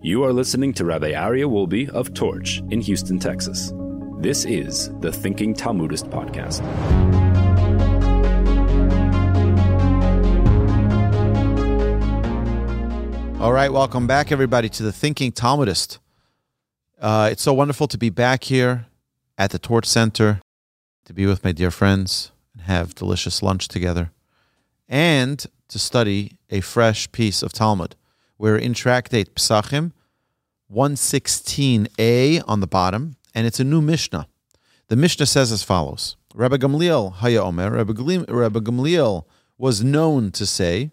You are listening to Rabbi Aryeh Wolbe of Torch in Houston, Texas. This is the Thinking Talmudist podcast. All right, welcome back, everybody, to the Thinking Talmudist. Uh, it's so wonderful to be back here at the Torch Center, to be with my dear friends and have delicious lunch together, and to study a fresh piece of Talmud. We're in Tractate Pesachim, 116a on the bottom, and it's a new Mishnah. The Mishnah says as follows Rabbi Gamliel Haya Omer, Rabbi Gamliel was known to say,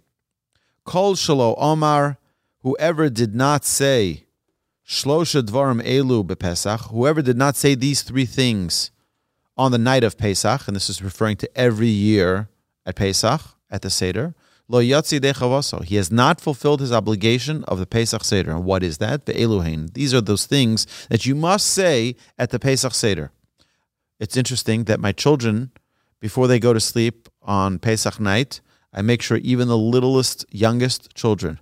Kol Shalo Omar, whoever did not say, Shlosha Dvarim Elu bePesach, whoever did not say these three things on the night of Pesach, and this is referring to every year at Pesach, at the Seder, Lo Yatzi Dechavaso. He has not fulfilled his obligation of the Pesach Seder. And what is that? The Eluhain. These are those things that you must say at the Pesach Seder. It's interesting that my children, before they go to sleep on Pesach night, I make sure even the littlest, youngest children,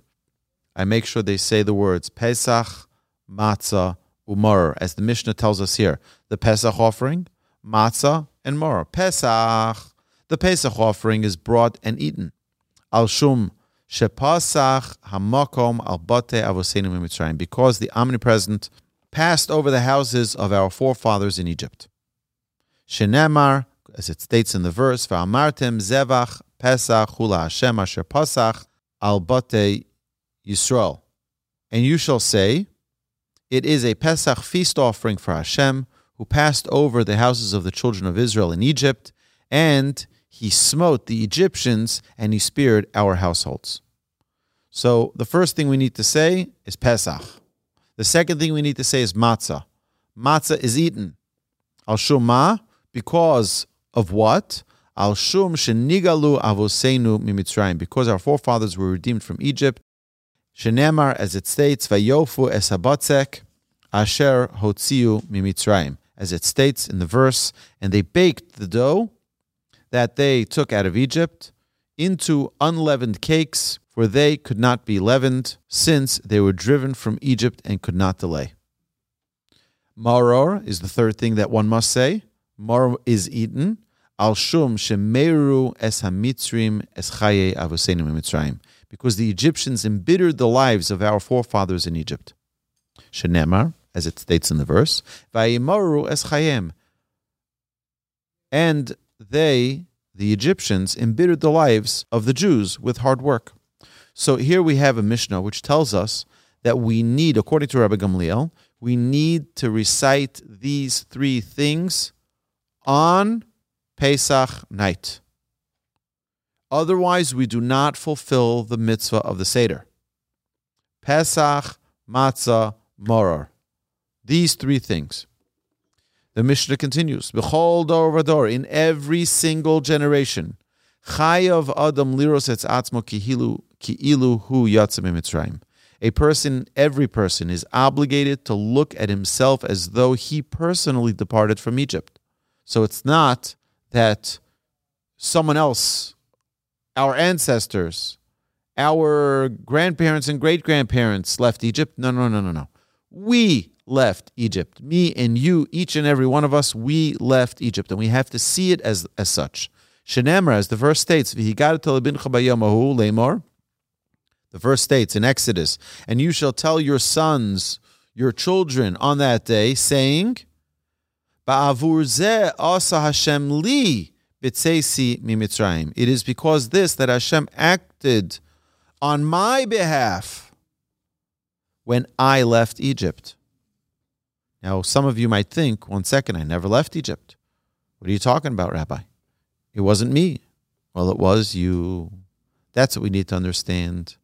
I make sure they say the words Pesach matzah, umar, as the Mishnah tells us here. The Pesach offering, matzah, and mar. Pesach, the Pesach offering is brought and eaten. Al shum shepasach hamakom al bate avosenu mitzrayim, because the omnipresent passed over the houses of our forefathers in Egypt. Shenemar, as it states in the verse, va'amartem zevach pesach hula Hashem asher pasach al bate Yisrael. And you shall say, it is a Pesach feast offering for Hashem, who passed over the houses of the children of Israel in Egypt, and he smote the Egyptians and he speared our households. So the first thing we need to say is Pesach. The second thing we need to say is matzah. Matzah is eaten. Al shumah, because of what? Al shum shenigalu avosenu mimitzrayim, because our forefathers were redeemed from Egypt. Shenemar, as it states, Vayofu esabatzek asher hotziu mimitzrayim, as it states in the verse, and they baked the dough that they took out of Egypt into unleavened cakes, for they could not be leavened, since they were driven from Egypt and could not delay. Maror is the third thing that one must say. Maror is eaten. Al shum shemeru es hamitzrim es chaye avosenu mitzrayim because the Egyptians embittered the lives of our forefathers in Egypt. Shenemar, as it states in the verse, Vayimaru es chayem. And they, the Egyptians, embittered the lives of the Jews with hard work. So here we have a Mishnah which tells us that we need, according to Rabbi Gamliel, we need to recite these three things on Pesach night. Otherwise, we do not fulfill the mitzvah of the Seder. Pesach, matzah, moror. These three things. The Mishnah continues, B'chol dor in every single generation, chayav adam liros etz atzmo kihilu ki'ilu hu yatzim mitzrayim. A person, every person, is obligated to look at himself as though he personally departed from Egypt. So it's not that someone else our ancestors, our grandparents and great grandparents left Egypt. No, no, no, no, no. We left Egypt. Me and you, each and every one of us, we left Egypt, and we have to see it as as such. Shenemra, as the verse states. The verse states in Exodus, and you shall tell your sons, your children on that day, saying, it is because this that Hashem acted on my behalf when I left Egypt. Now, some of you might think, one second, I never left Egypt. What are you talking about, Rabbi? It wasn't me. Well, it was you. That's what we need to understand.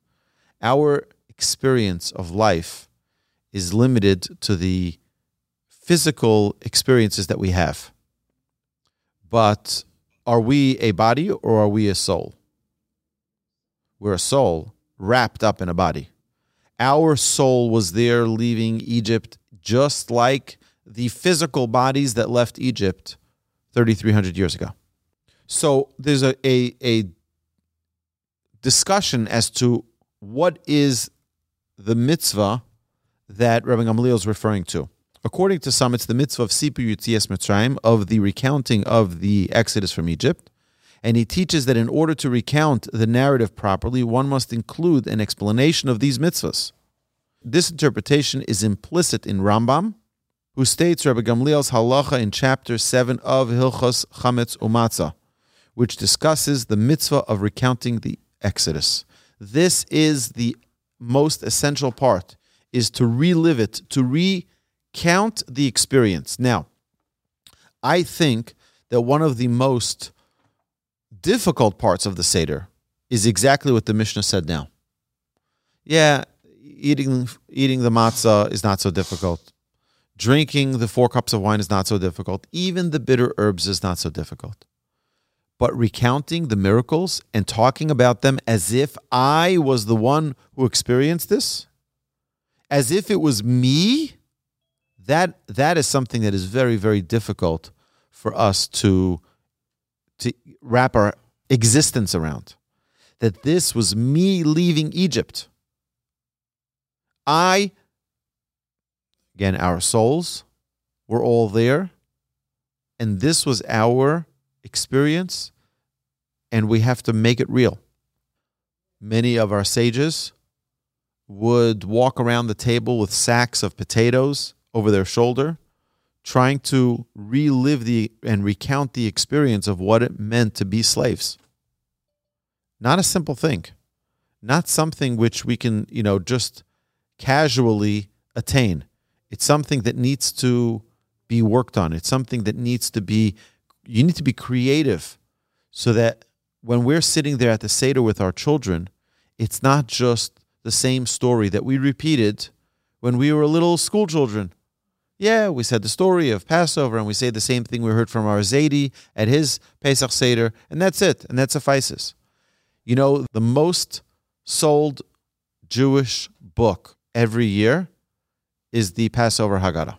Our experience of life is limited to the physical experiences that we have. But are we a body or are we a soul? We're a soul wrapped up in a body. Our soul was there leaving Egypt just like the physical bodies that left Egypt 3,300 years ago. So there's a, a, a discussion as to what is the mitzvah that Rabbi Gamliel is referring to. According to some, it's the mitzvah of Sipur Yitzias Mitzrayim, of the recounting of the Exodus from Egypt. And he teaches that in order to recount the narrative properly, one must include an explanation of these mitzvahs. This interpretation is implicit in Rambam, who states Rabbi Gamliel's halacha in chapter 7 of Hilchos Chametz Umatzah, which discusses the mitzvah of recounting the Exodus. This is the most essential part, is to relive it, to recount the experience. Now, I think that one of the most difficult parts of the Seder is exactly what the Mishnah said now. Yeah, eating eating the matzah is not so difficult. Drinking the four cups of wine is not so difficult. Even the bitter herbs is not so difficult. But recounting the miracles and talking about them as if I was the one who experienced this, as if it was me, that that is something that is very, very difficult for us to to wrap our existence around. That this was me leaving Egypt. I, again, our souls were all there, and this was our experience, and we have to make it real. Many of our sages would walk around the table with sacks of potatoes over their shoulder trying to relive the and recount the experience of what it meant to be slaves. Not a simple thing. Not something which we can, you know, just casually attain. It's something that needs to be worked on. It's something that needs to be you need to be creative so that when we're sitting there at the Seder with our children, it's not just the same story that we repeated when we were little school children yeah, we said the story of Passover, and we say the same thing we heard from our Zaidi at his Pesach Seder, and that's it, and that suffices. You know, the most sold Jewish book every year is the Passover Haggadah.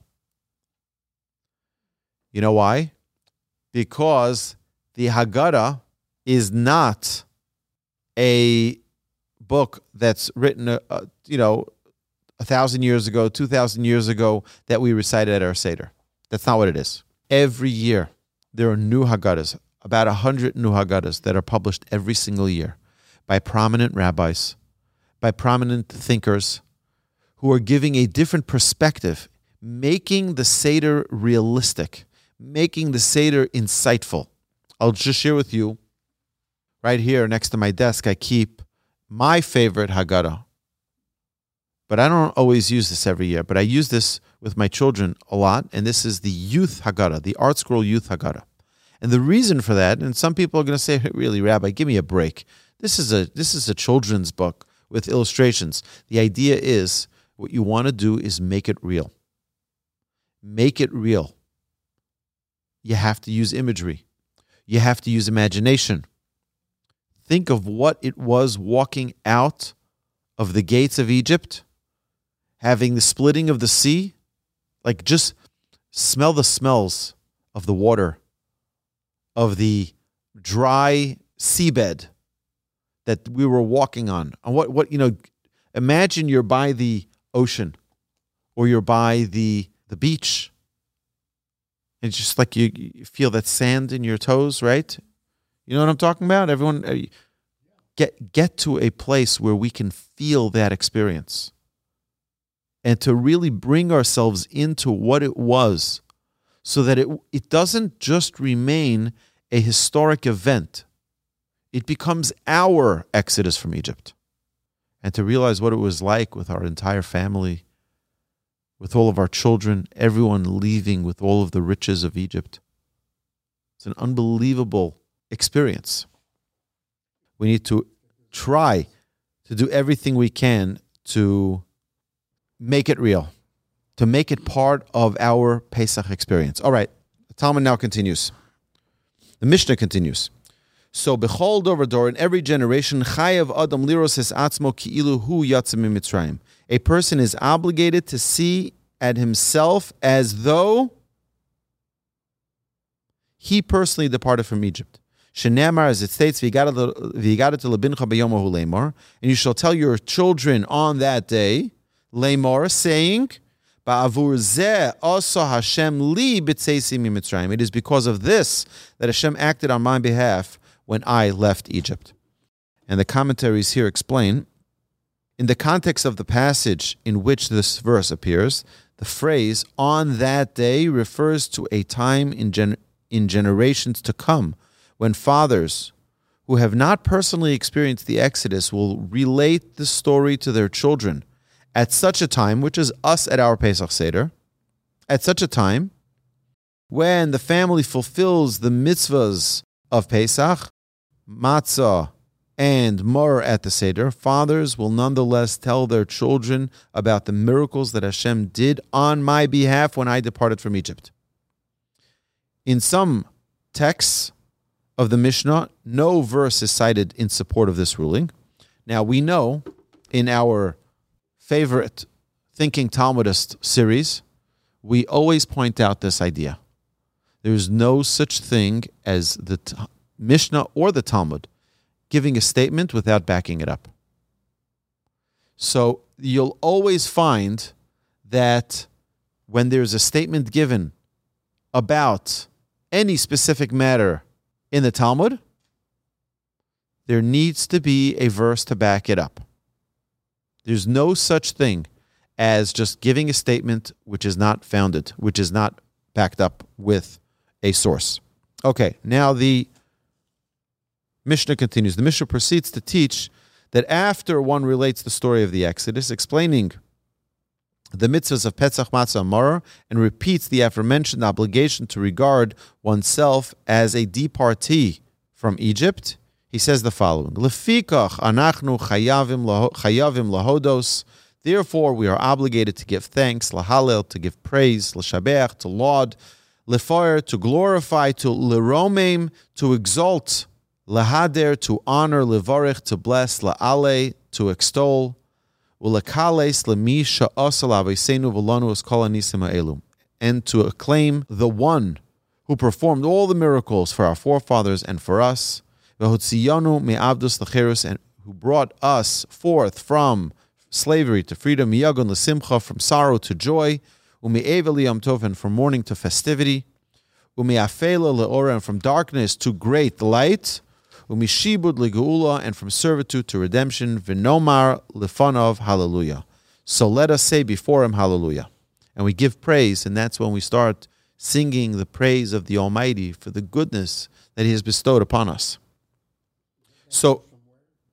You know why? Because the Haggadah is not a book that's written, uh, you know, a thousand years ago, two thousand years ago that we recited at our Seder. That's not what it is. Every year, there are new Haggadahs, about a hundred new Haggadahs that are published every single year by prominent rabbis, by prominent thinkers who are giving a different perspective, making the Seder realistic, making the Seder insightful. I'll just share with you right here next to my desk, I keep my favorite Haggadah but I don't always use this every year. But I use this with my children a lot, and this is the Youth Haggadah, the Art ArtScroll Youth Haggadah. And the reason for that, and some people are going to say, "Really, Rabbi, give me a break. This is a this is a children's book with illustrations." The idea is what you want to do is make it real. Make it real. You have to use imagery. You have to use imagination. Think of what it was walking out of the gates of Egypt having the splitting of the sea, like just smell the smells of the water, of the dry seabed that we were walking on. And what, what, you know, imagine you're by the ocean or you're by the, the beach. It's just like you, you feel that sand in your toes, right? You know what I'm talking about? Everyone, uh, get, get to a place where we can feel that experience and to really bring ourselves into what it was so that it, it doesn't just remain a historic event. It becomes our exodus from Egypt. And to realize what it was like with our entire family, with all of our children, everyone leaving with all of the riches of Egypt. It's an unbelievable experience. We need to try to do everything we can to make it real, to make it part of our Pesach experience. All right, the Talmud now continues. The Mishnah continues. So, bechol dor dor in every generation, chayav adam liros es atzmo ki'ilu hu yatzim mitzrayim. A person is obligated to see at himself as though he personally departed from Egypt. Shenamar, as it states, and you shall tell your children on that day, Lemor, saying, Ba'avur zeh also Hashem li Mitzrayim. It is because of this that Hashem acted on my behalf when I left Egypt. And the commentaries here explain, in the context of the passage in which this verse appears, the phrase "on that day" refers to a time in gen- in generations to come when fathers who have not personally experienced the Exodus will relate the story to their children at such a time, which is us at our Pesach Seder, at such a time when the family fulfills the mitzvahs of Pesach, matzah, and mor at the Seder, fathers will nonetheless tell their children about the miracles that Hashem did on my behalf when I departed from Egypt. In some texts of the Mishnah, no verse is cited in support of this ruling. Now, we know in our favorite Thinking Talmudist series, we always point out this idea. There's no such thing as the Mishnah or the Talmud giving a statement without backing it up. So you'll always find that when there's a statement given about any specific matter in the Talmud, there needs to be a verse to back it up. There's no such thing as just giving a statement which is not founded, which is not backed up with a source. Okay, now the Mishnah continues. The Mishnah proceeds to teach that after one relates the story of the Exodus, explaining the mitzvahs of Pesach Matzah Amar, and repeats the aforementioned obligation to regard oneself as a departee from Egypt, he says the following: Lefikach anachnu chayavim lahodos. Therefore, we are obligated to give thanks, lahalel, to give praise, l'shabeach, to laud, lefayer, to glorify, to leromem, to exalt, lahader, to honor, levarich, to bless, laale, to extol, ulakales lemisha asal avesenu v'lanu eskol anisim and to acclaim the one who performed all the miracles for our forefathers and for us and who brought us forth from slavery to freedom, miyagon l'simcha, from sorrow to joy, umi'eva tov, and from mourning to festivity, umi'afela le'ora, and from darkness to great light, umishibud le'geula, and from servitude to redemption, v'nomar lefanov, hallelujah. So let us say before him, hallelujah. And we give praise, and that's when we start singing the praise of the Almighty for the goodness that He has bestowed upon us. So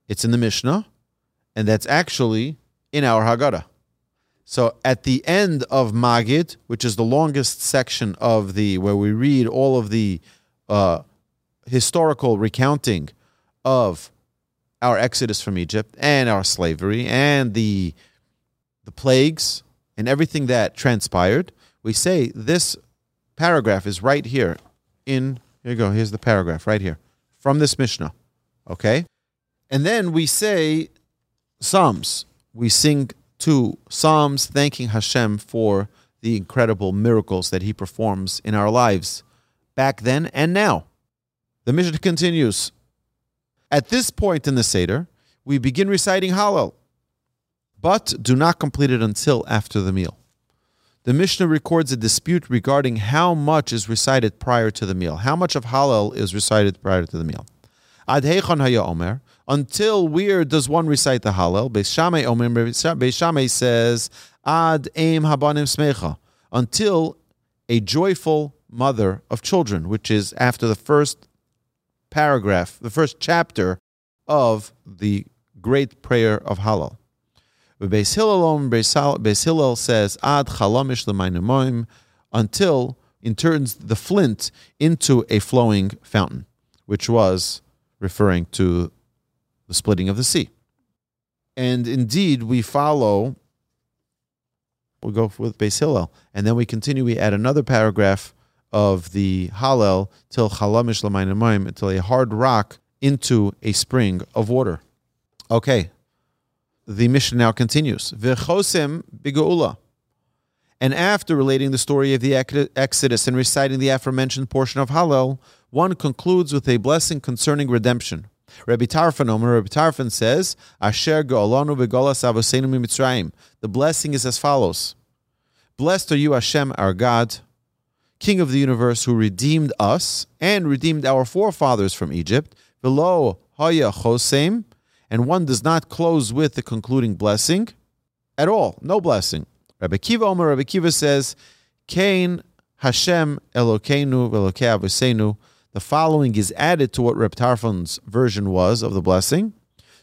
it's in the Mishnah, and that's actually in our Haggadah. So at the end of Magid, which is the longest section of the where we read all of the uh, historical recounting of our exodus from Egypt and our slavery and the the plagues and everything that transpired, we say this paragraph is right here in here you go, here's the paragraph right here from this Mishnah. Okay? And then we say Psalms. We sing two Psalms thanking Hashem for the incredible miracles that He performs in our lives back then and now. The Mishnah continues. At this point in the Seder, we begin reciting Hallel, but do not complete it until after the meal. The Mishnah records a dispute regarding how much is recited prior to the meal. How much of Hallel is recited prior to the meal? Ad heichon haya omer. Until where does one recite the Hallel? Beis Shammai omer. Beis Shammai says ad aim habanim smecha. Until a joyful mother of children, which is after the first paragraph, the first chapter of the great prayer of Hallel. Beis Hillel, says ad chalamish l'maynumoim until it turns the flint into a flowing fountain, which was referring to the splitting of the sea. And indeed, we follow, we go with Beis Hillel, and then we continue, we add another paragraph of the Hallel till Chalamish Lamainamayim, until a hard rock into a spring of water. Okay, the Mishnah now continues. V'chosem b'geula. And after relating the story of the Exodus and reciting the aforementioned portion of Hallel, one concludes with a blessing concerning redemption. Rabbi Tarfon Omer, Rabbi Tarfon says, Asher go'olanu v'golas avoseinu mitzrayim. The blessing is as follows. Blessed are you, Hashem, our God, King of the universe, who redeemed us and redeemed our forefathers from Egypt. Below haya chosem, and one does not close with the concluding blessing at all. No blessing. Rabbi Akiva Omer, Rabbi Akiva says, Kain Hashem Elokeinu Velokei. The following is added to what Reb Tarfon's version was of the blessing.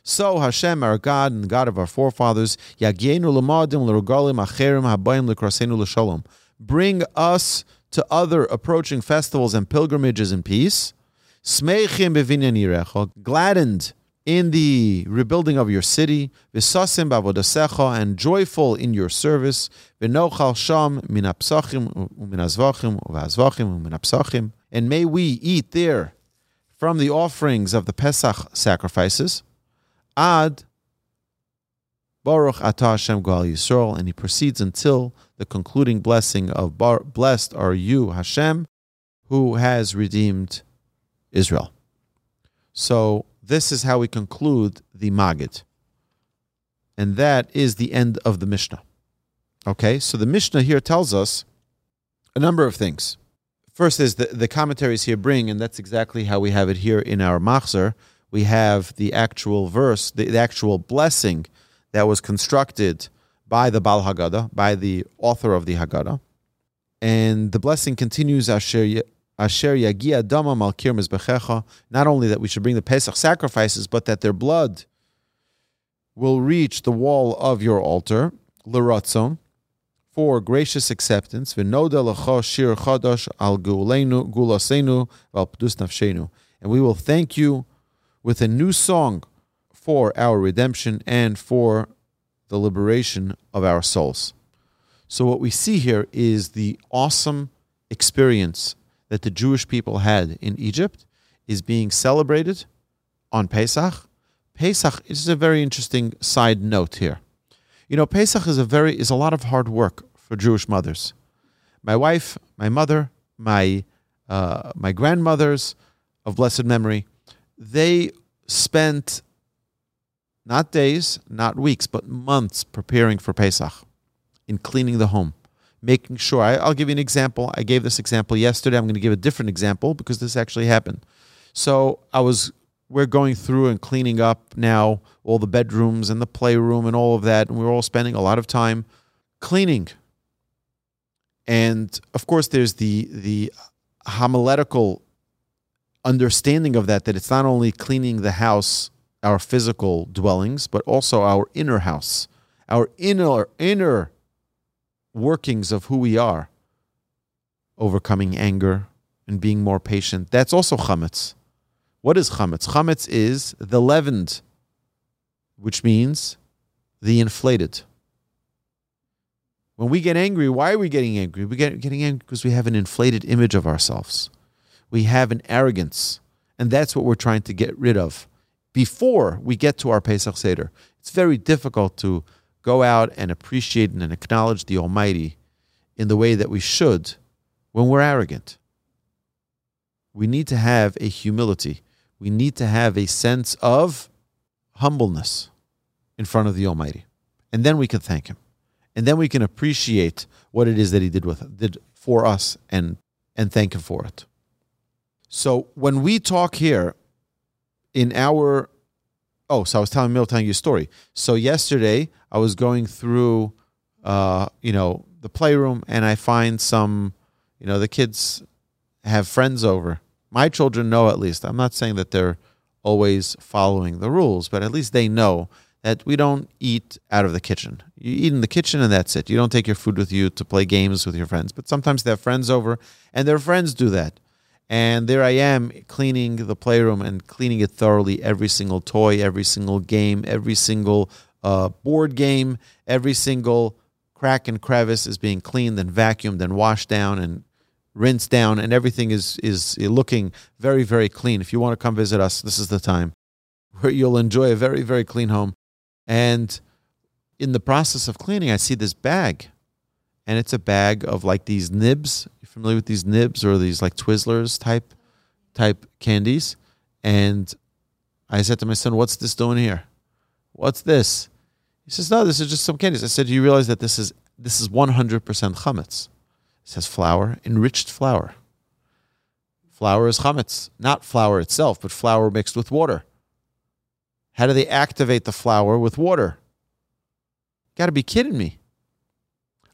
So Hashem, our God and God of our forefathers, Yagienu Lamadim L'Regalim Acherim Habayim L'Krasenu L'Shalom. Bring us to other approaching festivals and pilgrimages in peace. Smeichim Bevinyan Gladdened in the rebuilding of your city, v'sasim b'avodasecha, and joyful in your service, v'nochal sham min apsachim u'min azvachim u'v'azvachim u'min apsachim, and may we eat there from the offerings of the Pesach sacrifices, ad Baruch Atah Hashem Yisrael, and he proceeds until the concluding blessing of Bar, Blessed are you, Hashem, who has redeemed Israel. So this is how we conclude the Magid. And that is the end of the Mishnah. Okay, so the Mishnah here tells us a number of things. First is the, the commentaries here bring, and that's exactly how we have it here in our Machzor. We have the actual verse, the, the actual blessing that was constructed by the Bal Haggadah, by the author of the Haggadah. And the blessing continues, Asher Asher yagia dama malkir mizbechecha. Not only that we should bring the Pesach sacrifices, but that their blood will reach the wall of your altar, leratzon, for gracious acceptance. V'noda lecha shir chadash al gulenu gulasenu val pdus nafshenu. And we will thank you with a new song for our redemption and for the liberation of our souls. So what we see here is the awesome experience that the Jewish people had in Egypt is being celebrated on Pesach. Pesach is a very interesting side note here. You know, Pesach is a very is a lot of hard work for Jewish mothers. My wife, my mother, my uh, my grandmothers of blessed memory, they spent not days, not weeks, but months preparing for Pesach in cleaning the home, making sure. I, will give you an example. I gave this example yesterday. I'm going to give a different example because this actually happened. So I was, we're going through and cleaning up now all the bedrooms and the playroom and all of that, and we're all spending a lot of time cleaning. And of course, there's the the homiletical understanding of that that it's not only cleaning the house, our physical dwellings, but also our inner house, our inner inner workings of who we are, overcoming anger and being more patient. That's also chametz. What is chametz? Chametz is the leavened, which means the inflated. When we get angry, why are we getting angry? We get getting angry because we have an inflated image of ourselves. We have an arrogance, and that's what we're trying to get rid of before we get to our Pesach Seder. It's very difficult to go out and appreciate and acknowledge the Almighty in the way that we should when we're arrogant. We need to have a humility. We need to have a sense of humbleness in front of the Almighty. And then we can thank Him. And then we can appreciate what it is that He did with did for us and and thank Him for it. So when we talk here in our oh, so I was telling Mil telling you a story. So yesterday I was going through, uh, you know, the playroom, and I find some, you know, the kids have friends over. My children know at least. I'm not saying that they're always following the rules, but at least they know that we don't eat out of the kitchen. You eat in the kitchen and that's it. You don't take your food with you to play games with your friends. But sometimes they have friends over, and their friends do that. And there I am cleaning the playroom and cleaning it thoroughly. Every single toy, every single game, every single uh, board game, every single crack and crevice is being cleaned and vacuumed and washed down and rinsed down, and everything is is looking very very clean. If you want to come visit us, this is the time where you'll enjoy a very very clean home. And in the process of cleaning, I see this bag and it's a bag of like these nibs. Familiar with these nibs or these like Twizzlers type type candies? And I said to my son, What's this doing here? What's this? He says, No, this is just some candies. I said, Do you realize that this is this is 100% chametz? It says flour, enriched flour. Flour is chametz, not flour itself, but flour mixed with water. How do they activate the flour with water? Got to be kidding me.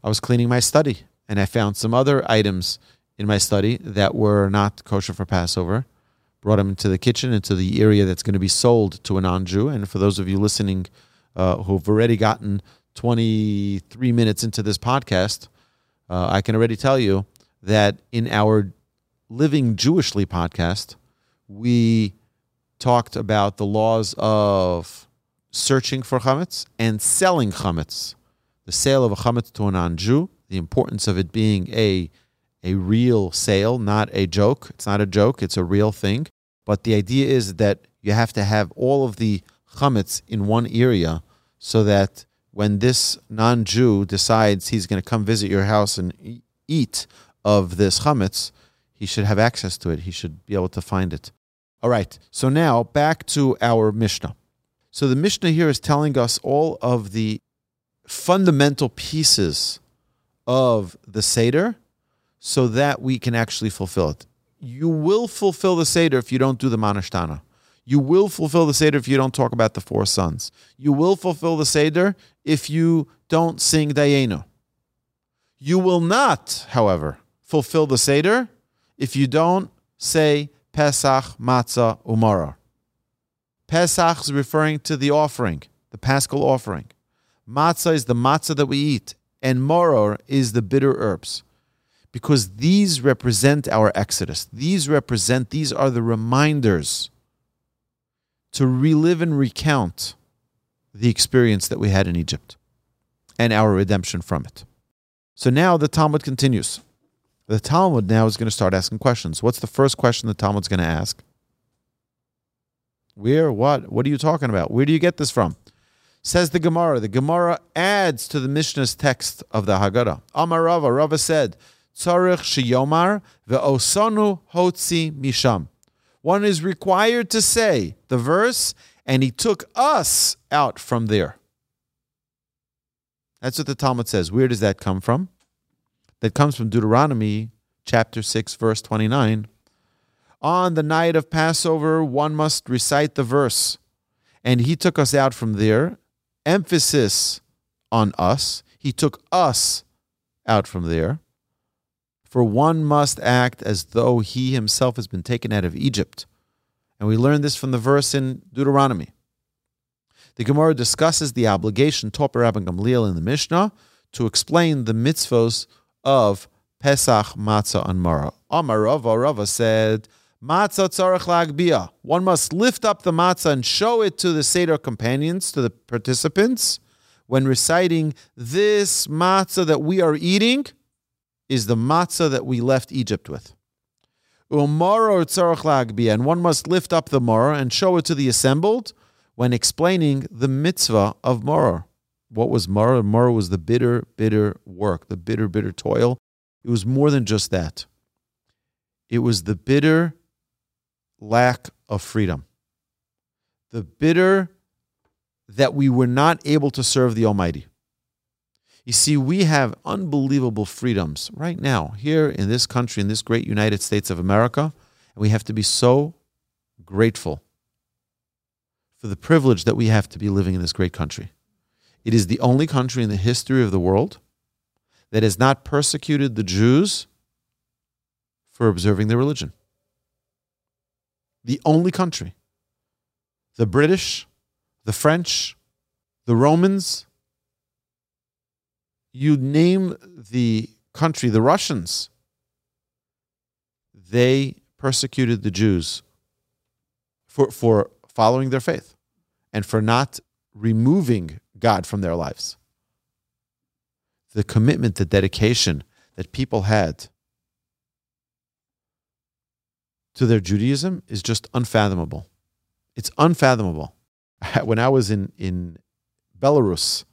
I was cleaning my study and I found some other items in my study that were not kosher for Passover. Brought them into the kitchen, into the area that's going to be sold to a non Jew. And for those of you listening uh, who've already gotten 23 minutes into this podcast, uh, I can already tell you that in our Living Jewishly podcast, we talked about the laws of searching for chametz and selling chametz. The sale of a chametz to a non-Jew, the importance of it being a a real sale, not a joke. It's not a joke; it's a real thing. But the idea is that you have to have all of the chametz in one area, so that when this non-Jew decides he's going to come visit your house and eat of this chametz, he should have access to it. He should be able to find it. All right. So now back to our Mishnah. So the Mishnah here is telling us all of the fundamental pieces of the Seder so that we can actually fulfill it. You will fulfill the Seder if you don't do the Mah Nishtana. You will fulfill the Seder if you don't talk about the four sons. You will fulfill the Seder if you don't sing Dayenu. You will not, however, fulfill the Seder if you don't say Pesach, Matzah, Umara. Pesach is referring to the offering, the paschal offering. Matzah is the matzah that we eat, and moror is the bitter herbs. Because these represent our exodus. These represent, these are the reminders to relive and recount the experience that we had in Egypt and our redemption from it. So now the Talmud continues. The Talmud now is going to start asking questions. What's the first question the Talmud's going to ask? Where? What? What are you talking about? Where do you get this from? Says the Gemara. The Gemara adds to the Mishnah's text of the Haggadah. Amar Rava. Rava said, Tzarech sheyomar ve'osanu hotzi misham. One is required to say the verse, and he took us out from there. That's what the Talmud says. Where does that come from? That comes from Deuteronomy chapter 6, verse 29. On the night of Passover, one must recite the verse. And he took us out from there. Emphasis on us. He took us out from there. For one must act as though he himself has been taken out of Egypt. And we learn this from the verse in Deuteronomy. The Gemara discusses the obligation taught by Rabbi Gamliel in the Mishnah to explain the mitzvos of Pesach, Matzah, and Mara. Amar Rava, Rava said, Matzah tzarech lagbia. One must lift up the matzah and show it to the Seder companions, to the participants, when reciting this matzah that we are eating is the matzah that we left Egypt with. Umaro lagbia. And one must lift up the mara and show it to the assembled when explaining the mitzvah of mara. What was mara? Mara was the bitter, bitter work, the bitter, bitter toil. It was more than just that. It was the bitter lack of freedom. The bitter that we were not able to serve the Almighty. You see, we have unbelievable freedoms right now here in this country, in this great United States of America, and we have to be so grateful for the privilege that we have to be living in this great country. It is the only country in the history of the world that has not persecuted the Jews for observing their religion the only country. The British, the French, the Romans, you name the country, the Russians, they persecuted the Jews for, for following their faith and for not removing God from their lives. The commitment, the dedication that people had to their Judaism is just unfathomable. It's unfathomable. When I was in, in Belarus,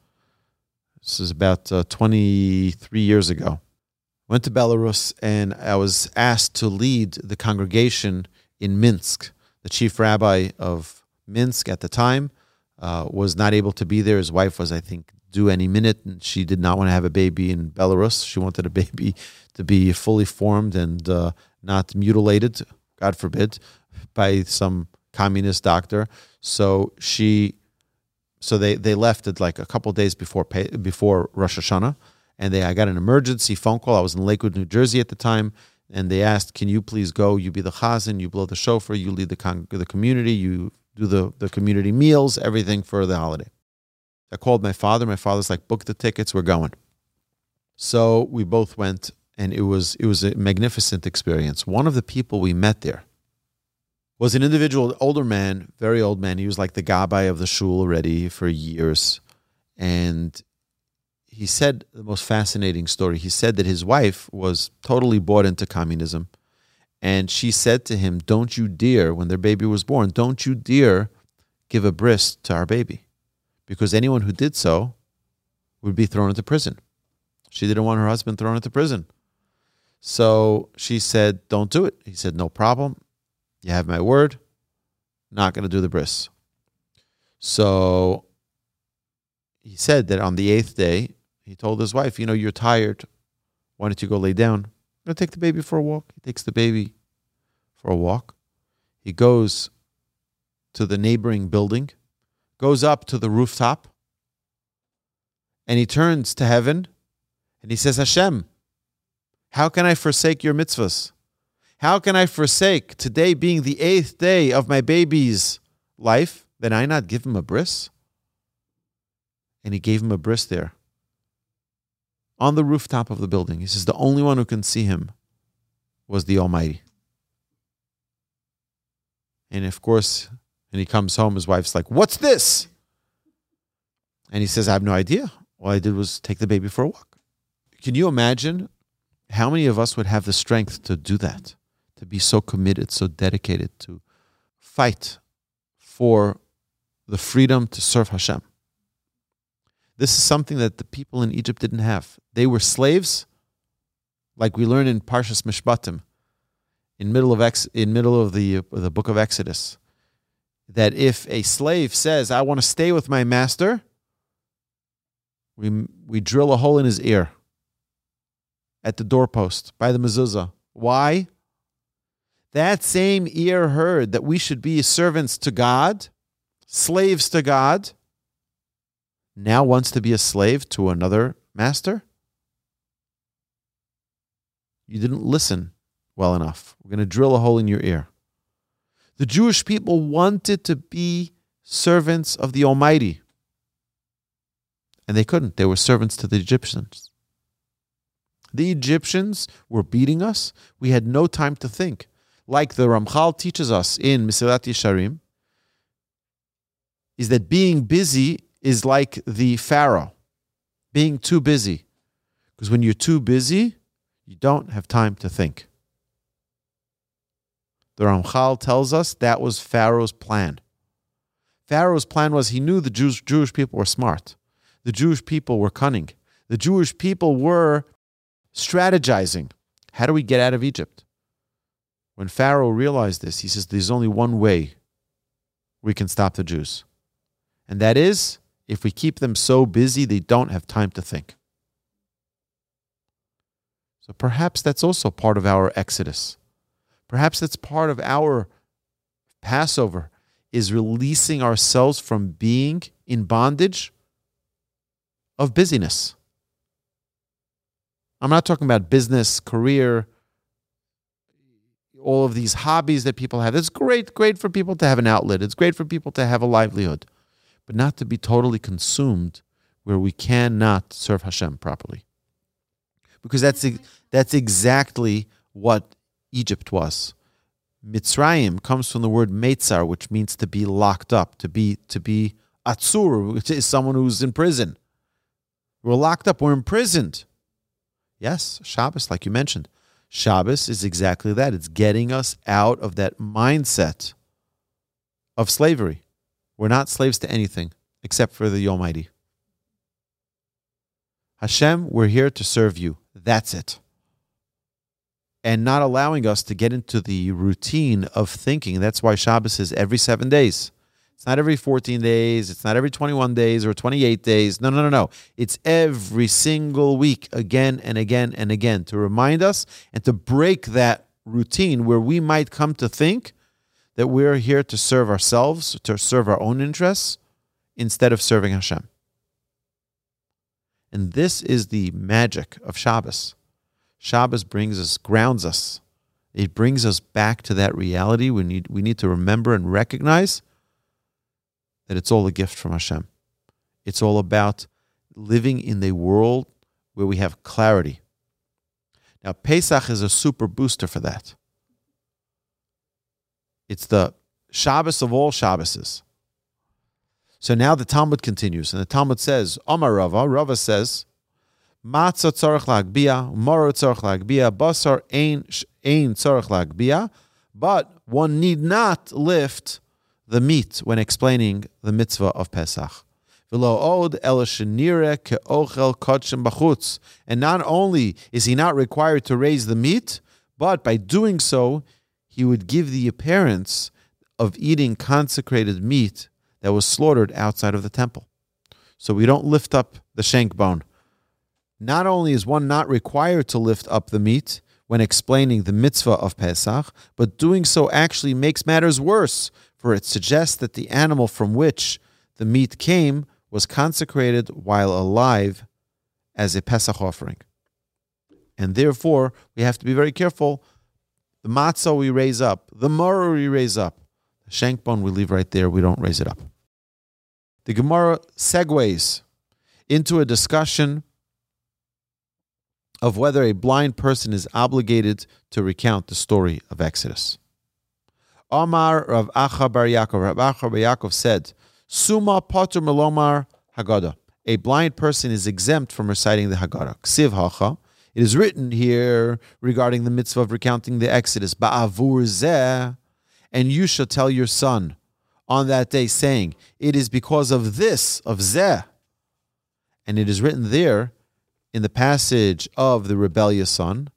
this is about uh, 23 years ago, went to Belarus and I was asked to lead the congregation in Minsk. The chief rabbi of Minsk at the time, uh, was not able to be there. His wife was, I think, due any minute, and she did not want to have a baby in Belarus. She wanted a baby to be fully formed and uh, not mutilated, God forbid, by some communist doctor. So she, so they they left it like a couple days before before Rosh Hashanah, and they I got an emergency phone call. I was in Lakewood, New Jersey at the time, and they asked, "Can you please go? You be the chazan, you blow the shofar, you lead the con- the community, you do the the community meals, everything for the holiday." I called my father. My father's like, "Book the tickets, we're going." So we both went, and it was it was a magnificent experience. One of the people we met there was an individual, older man, very old man. He was like the gabbai of the shul already for years, and he said the most fascinating story. He said that his wife was totally bought into communism, and she said to him, "Don't you dare, when their baby was born, don't you dare give a bris to our baby, because anyone who did so would be thrown into prison." She didn't want her husband thrown into prison. So she said, Don't do it. He said, No problem. You have my word. Not going to do the bris. So he said that on the eighth day, he told his wife, You know, you're tired. Why don't you go lay down? I'm going to take the baby for a walk. He takes the baby for a walk. He goes to the neighboring building, goes up to the rooftop, and he turns to heaven and he says, Hashem, how can I forsake your mitzvahs? How can I forsake today being the eighth day of my baby's life? Then I not give him a bris? And he gave him a bris there on the rooftop of the building. He says, The only one who can see him was the Almighty. And of course, and he comes home, his wife's like, What's this? And he says, I have no idea. All I did was take the baby for a walk. Can you imagine how many of us would have the strength to do that? To be so committed, so dedicated to fight for the freedom to serve Hashem. This is something that the people in Egypt didn't have. They were slaves, like we learn in Parshas Mishpatim, in middle of ex, in middle of the the book of Exodus, that if a slave says, "I want to stay with my master," we we drill a hole in his ear at the doorpost by the mezuzah. Why? That same ear heard that we should be servants to God, slaves to God now wants to be a slave to another master? You didn't listen well enough. We're going to drill a hole in your ear. The Jewish people wanted to be servants of the Almighty, and they couldn't. They were servants to the Egyptians. The Egyptians were beating us. We had no time to think. Like the Ramchal teaches us in Mesilat Yesharim, is that being busy is like the Pharaoh, being too busy. Because when you're too busy, you don't have time to think. The Ramchal tells us that was Pharaoh's plan. Pharaoh's plan was he knew the Jews, Jewish people were smart. The Jewish people were cunning. The Jewish people were strategizing. How do we get out of Egypt? When Pharaoh realized this, he says there's only one way we can stop the Jews. And that is if we keep them so busy they don't have time to think. So perhaps that's also part of our exodus. Perhaps that's part of our Passover is releasing ourselves from being in bondage of busyness. I'm not talking about business, career, all of these hobbies that people have. It's great, great for people to have an outlet. It's great for people to have a livelihood but not to be totally consumed where we cannot serve Hashem properly. Because that's, that's exactly what Egypt was. Mitzrayim comes from the word Meitzar, which means to be locked up, to be to be atzur, which is someone who's in prison. We're locked up, we're imprisoned. Yes, Shabbos, like you mentioned. Shabbos is exactly that. It's getting us out of that mindset of slavery. We're not slaves to anything except for the Almighty. Hashem, we're here to serve you. That's it. And not allowing us to get into the routine of thinking. That's why Shabbos is every seven days. It's not every 14 days. It's not every 21 days or 28 days. No, no, no, no. It's every single week, again and again and again, to remind us and to break that routine where we might come to think that we're here to serve ourselves, to serve our own interests, instead of serving Hashem. And this is the magic of Shabbos. Shabbos brings us, grounds us. It brings us back to that reality. We need, we need to remember and recognize that it's all a gift from Hashem. It's all about living in a world where we have clarity. Now, Pesach is a super booster for that. It's the Shabbos of all Shabbases. So now the Talmud continues, and the Talmud says, Omar Rava, Rava says, Matzah tzorach lagbia, moro tzorach lagbia, basar ein, ein tzorach lagbia, but one need not lift the meat when explaining the mitzvah of Pesach. And not only is he not required to raise the meat, but by doing so, he would give the appearance of eating consecrated meat that was slaughtered outside of the temple. So we don't lift up the shank bone. Not only is one not required to lift up the meat when explaining the mitzvah of Pesach, but doing so actually makes matters worse for it suggests that the animal from which the meat came was consecrated while alive as a Pesach offering. And therefore, we have to be very careful. The matzah we raise up, the maror we raise up, the shank bone we leave right there, we don't raise it up. The Gemara segues into a discussion of whether a blind person is obligated to recount the story of Exodus. Omar Rav Acha Bar Yaakov. Rav Acha Bar Yaakov said, Suma Potter Melomar Haggadah. A blind person is exempt from reciting the Haggadah. Ksiv Hacha. It is written here regarding the mitzvah of recounting the Exodus. Ba'avur zeh, and you shall tell your son on that day, saying, It is because of this, of zeh. And it is written there in the passage of the rebellious son,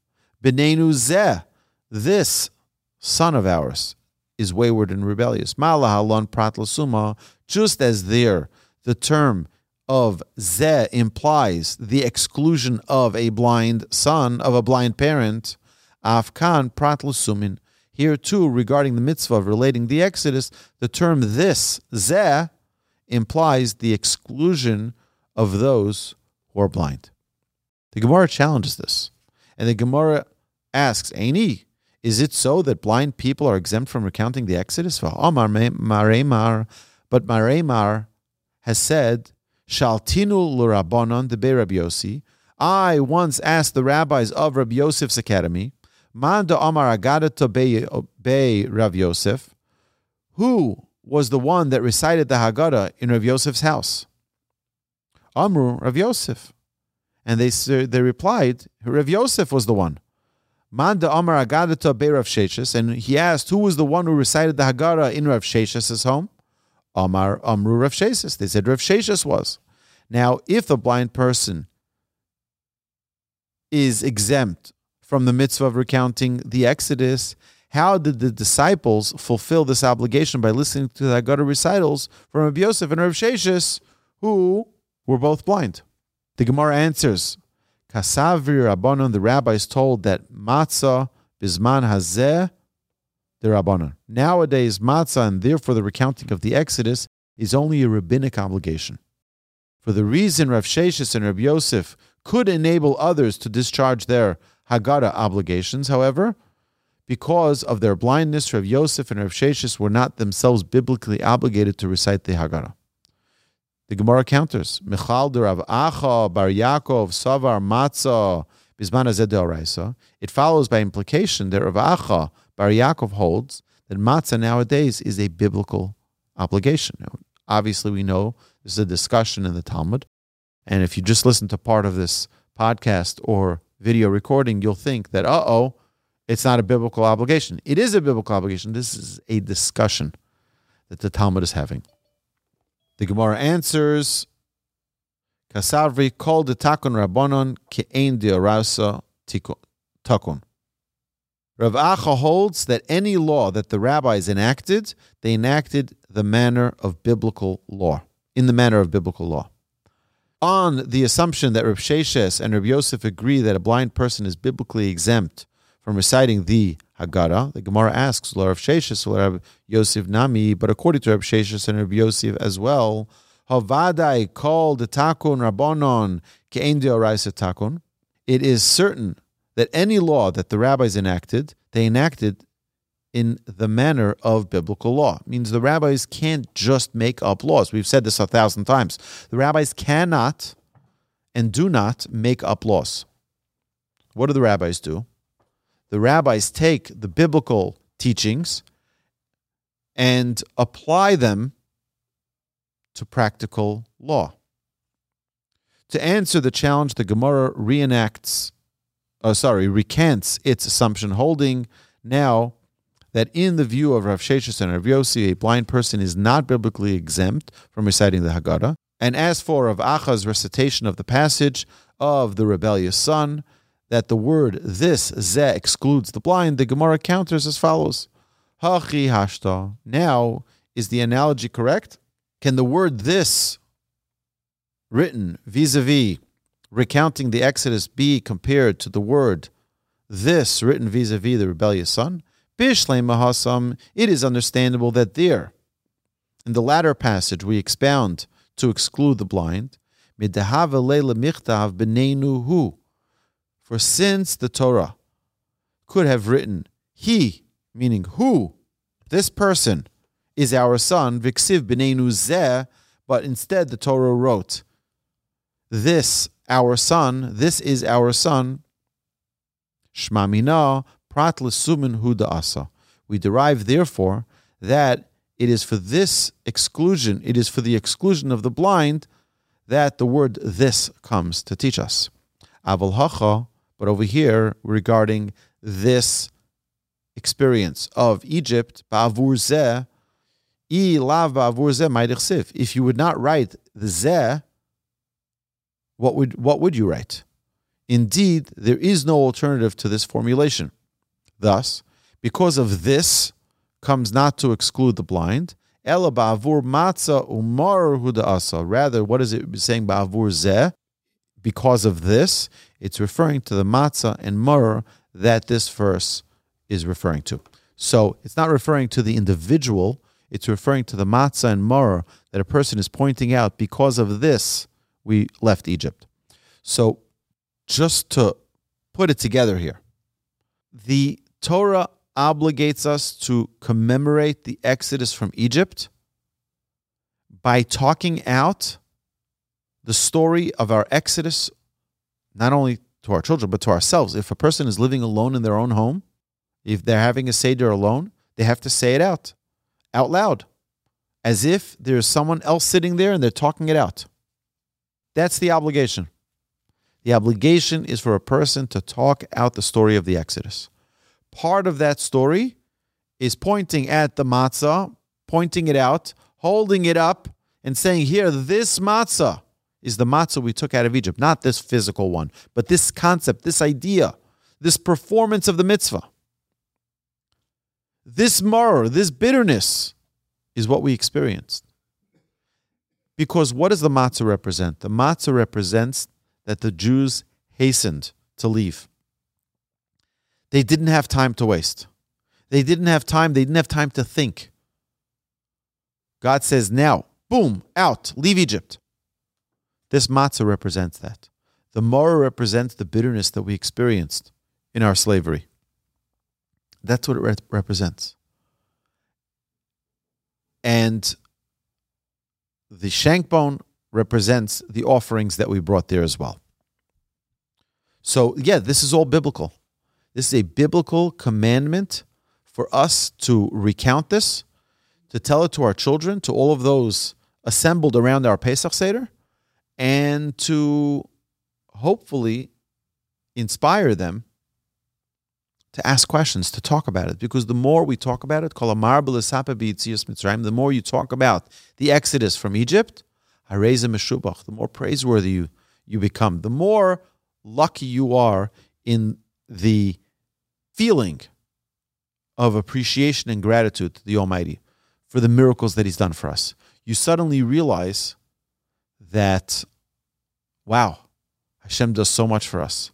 Benenu zeh, this son of ours is wayward and rebellious. Malahalon pratlasuma, just as there the term of ze implies the exclusion of a blind son, of a blind parent, afkan pratlasumin. Here too, regarding the mitzvah relating the Exodus, the term this, ze, implies the exclusion of those who are blind. The Gemara challenges this. And the Gemara asks, Aini, is it so that blind people are exempt from recounting the Exodus? For Omar oh, Maremar, But Maremar has said, Shaltinu l'Rabbanon de Rabbi. I once asked the rabbis of Rabbi Yosef's academy, Man de Amar Agada to Be Rav Yosef, who was the one that recited the Haggadah in Rav Yosef's house? Amru Rav Yosef. And they, they replied, Rav Yosef was the one. Manda Amar Agadata Be Rav Sheshes, and he asked who was the one who recited the Haggadah in Rav Sheshes' home. Amar Amru Rav Sheshes. They said Rav Sheshes was. Now, if a blind person is exempt from the mitzvah of recounting the Exodus, how did the disciples fulfill this obligation by listening to the Haggadah recitals from Rav Yosef and Rav Sheshes, who were both blind? The Gemara answers, Kasavri Rabbanon, the rabbis told that matzah bisman hazeh the Rabbanon. Nowadays, matzah and therefore the recounting of the Exodus is only a rabbinic obligation. For the reason Rav Sheshes and Rav Yosef could enable others to discharge their Haggadah obligations, however, because of their blindness, Rav Yosef and Rav Sheshes were not themselves biblically obligated to recite the Haggadah. The Gemara counters. Michal Rav Acha Bar Yaakov Savar Matzah Bisman It follows by implication that Rav Acha Bar Yaakov holds that matzah nowadays is a biblical obligation. Now, obviously, we know this is a discussion in the Talmud, and if you just listen to part of this podcast or video recording, you'll think that uh oh, it's not a biblical obligation. It is a biblical obligation. This is a discussion that the Talmud is having. The Gemara answers, Kasavri called the takun rabbanon ke'ein diorasa takon. Rav Acha holds that any law that the rabbis enacted, they enacted the manner of biblical law, in the manner of biblical law. On the assumption that Rav Sheshes and Rav Yosef agree that a blind person is biblically exempt from reciting the Haggadah, the Gemara asks, Rav Sheshes, Rav Yosef Nami, but according to Rav Sheshes and Rav Yosef as well, Havadai called the takun rabbonon ke'en takun. It is certain that any law that the rabbis enacted, they enacted in the manner of biblical law. It means the rabbis can't just make up laws. We've said this a thousand times. The rabbis cannot and do not make up laws. What do the rabbis do? The rabbis take the biblical teachings and apply them to practical law. To answer the challenge, the Gemara reenacts, oh, sorry, recants its assumption, holding now that in the view of Rav Sheshes and Rav Yossi, a blind person is not biblically exempt from reciting the Haggadah. And as for Rav Acha's recitation of the passage of the rebellious son, that the word this, ze, excludes the blind, the Gemara counters as follows. Hachi hashta. Now, is the analogy correct? Can the word this written vis a vis recounting the Exodus be compared to the word this written vis a vis the rebellious son? Bishlem mahasam, it is understandable that there, in the latter passage, we expound to exclude the blind. For since the Torah could have written, he, meaning who, this person, is our son, Viksiv b'neinu zeh, but instead the Torah wrote, this our son, this is our son, Shmamina prat lesumin huda asa. We derive therefore that it is for this exclusion, it is for the exclusion of the blind that the word this comes to teach us. Aval hacha, but over here regarding this experience of Egypt, ba'avur zeh, if you would not write the zeh, what would what would you write? Indeed, there is no alternative to this formulation. Thus, because of this comes not to exclude the blind. Ela ba'avur matzah umar. Rather, what is it saying ba'avur zeh? Because of this, it's referring to the matzah and mar that this verse is referring to. So it's not referring to the individual, it's referring to the matzah and maror that a person is pointing out because of this we left Egypt. So just to put it together here, the Torah obligates us to commemorate the exodus from Egypt by talking out the story of our exodus, not only to our children, but to ourselves. If a person is living alone in their own home, if they're having a Seder alone, they have to say it out out loud, as if there's someone else sitting there and they're talking it out. That's the obligation. The obligation is for a person to talk out the story of the Exodus. Part of that story is pointing at the matzah, pointing it out, holding it up, and saying, Here, this matzah is the matzah we took out of Egypt, not this physical one, but this concept, this idea, this performance of the mitzvah. This maror, this bitterness, is what we experienced. Because what does the matzah represent? The matzah represents that the Jews hastened to leave. They didn't have time to waste. They didn't have time, they didn't have time to think. God says, now, boom, out, leave Egypt. This matzah represents that. The maror represents the bitterness that we experienced in our slavery. That's what it re- represents. And the shank bone represents the offerings that we brought there as well. So, yeah, this is all biblical. This is a biblical commandment for us to recount this, to tell it to our children, to all of those assembled around our Pesach Seder, and to hopefully inspire them to ask questions, to talk about it. Because the more we talk about it, the more you talk about the exodus from Egypt, the more praiseworthy you, you become, the more lucky you are in the feeling of appreciation and gratitude to the Almighty for the miracles that He's done for us, you suddenly realize that, wow, Hashem does so much for us.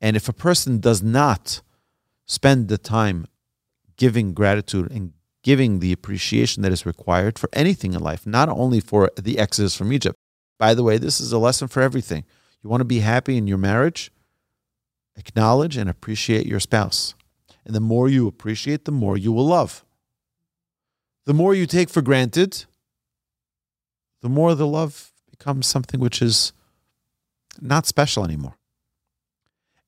And if a person does not spend the time giving gratitude and giving the appreciation that is required for anything in life, not only for the exodus from Egypt. By the way, this is a lesson for everything. You want to be happy in your marriage? Acknowledge and appreciate your spouse. And the more you appreciate, the more you will love. The more you take for granted, the more the love becomes something which is not special anymore.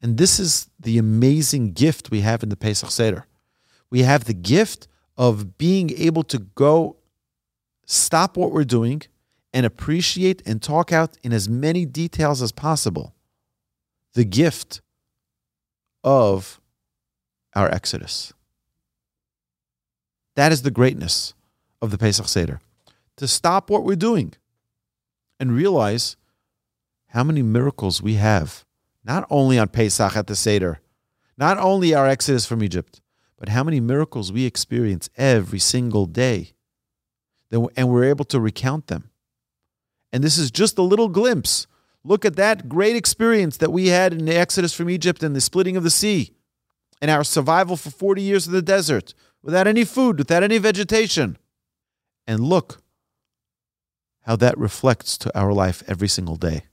And this is the amazing gift we have in the Pesach Seder. We have the gift of being able to go stop what we're doing and appreciate and talk out in as many details as possible the gift of our Exodus. That is the greatness of the Pesach Seder. To stop what we're doing and realize how many miracles we have, not only on Pesach at the Seder, not only our Exodus from Egypt, but how many miracles we experience every single day. And we're able to recount them. And this is just a little glimpse. Look at that great experience that we had in the Exodus from Egypt and the splitting of the sea, and our survival for 40 years in the desert without any food, without any vegetation. And look how that reflects to our life every single day.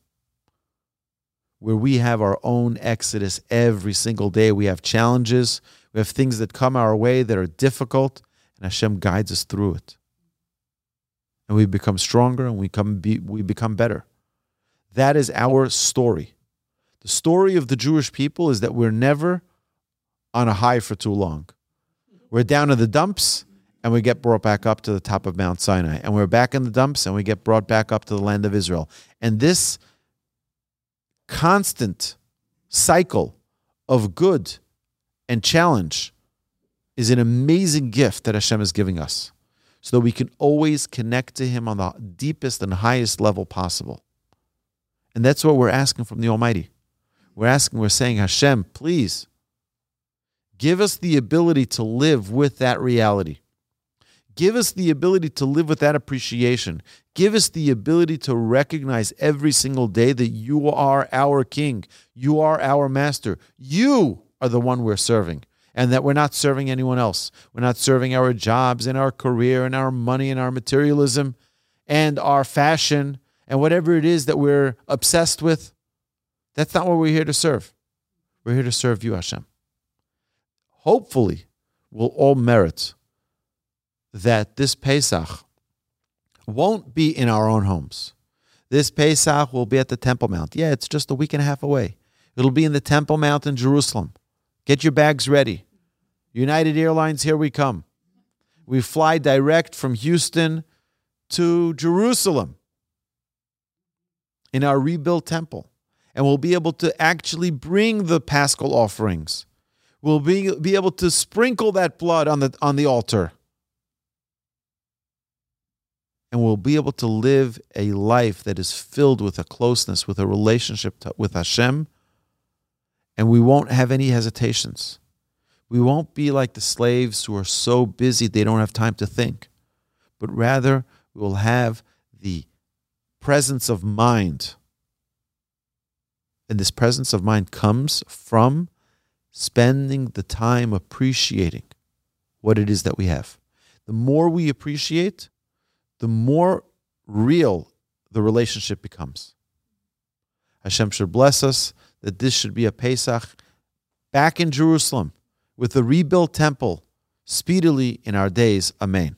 Where we have our own Exodus every single day, we have challenges, we have things that come our way that are difficult, and Hashem guides us through it. And we become stronger and we, come be, we become better. That is our story. The story of the Jewish people is that we're never on a high for too long. We're down in the dumps and we get brought back up to the top of Mount Sinai. And we're back in the dumps and we get brought back up to the land of Israel. And this constant cycle of good and challenge is an amazing gift that Hashem is giving us so that we can always connect to Him on the deepest and highest level possible. And that's what we're asking from the Almighty. We're asking, we're saying, Hashem, please give us the ability to live with that reality. Give us the ability to live with that appreciation. Give us the ability to recognize every single day that you are our King. You are our Master. You are the one we're serving and that we're not serving anyone else. We're not serving our jobs and our career and our money and our materialism and our fashion and whatever it is that we're obsessed with. That's not what we're here to serve. We're here to serve you, Hashem. Hopefully, we'll all merit that this Pesach won't be in our own homes. This Pesach will be at the Temple Mount. Yeah, it's just a week and a half away. It'll be in the Temple Mount in Jerusalem. Get your bags ready. United Airlines, here we come. We fly direct from Houston to Jerusalem in our rebuilt temple. And we'll be able to actually bring the paschal offerings. We'll be, be able to sprinkle that blood on the, on the altar. And we'll be able to live a life that is filled with a closeness, with a relationship to, with Hashem and we won't have any hesitations. We won't be like the slaves who are so busy they don't have time to think, but rather we will have the presence of mind. And this presence of mind comes from spending the time appreciating what it is that we have. The more we appreciate, the more real the relationship becomes. Hashem should bless us that this should be a Pesach back in Jerusalem with the rebuilt temple speedily in our days. Amen.